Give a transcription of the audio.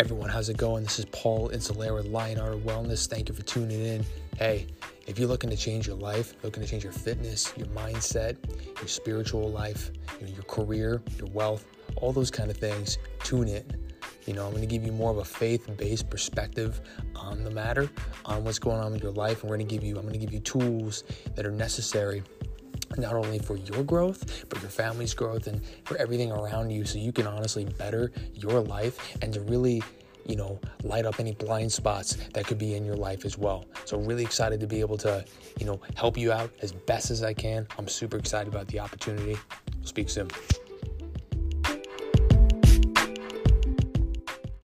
Everyone, how's it going? This is Paul Insulara with Lionheart Wellness. Thank you for tuning in. Hey, if you're looking to change your life, looking to change your fitness, your mindset, your spiritual life, your, your career, your wealth, all those kind of things, tune in. You know, I'm going to give you more of a faith-based perspective on the matter, on what's going on with your life, and we're going to give you, I'm going to give you tools that are necessary not only for your growth, but your family's growth and for everything around you so you can honestly better your life and to really you know, light up any blind spots that could be in your life as well. So, really excited to be able to, you know, help you out as best as I can. I'm super excited about the opportunity. Speak soon.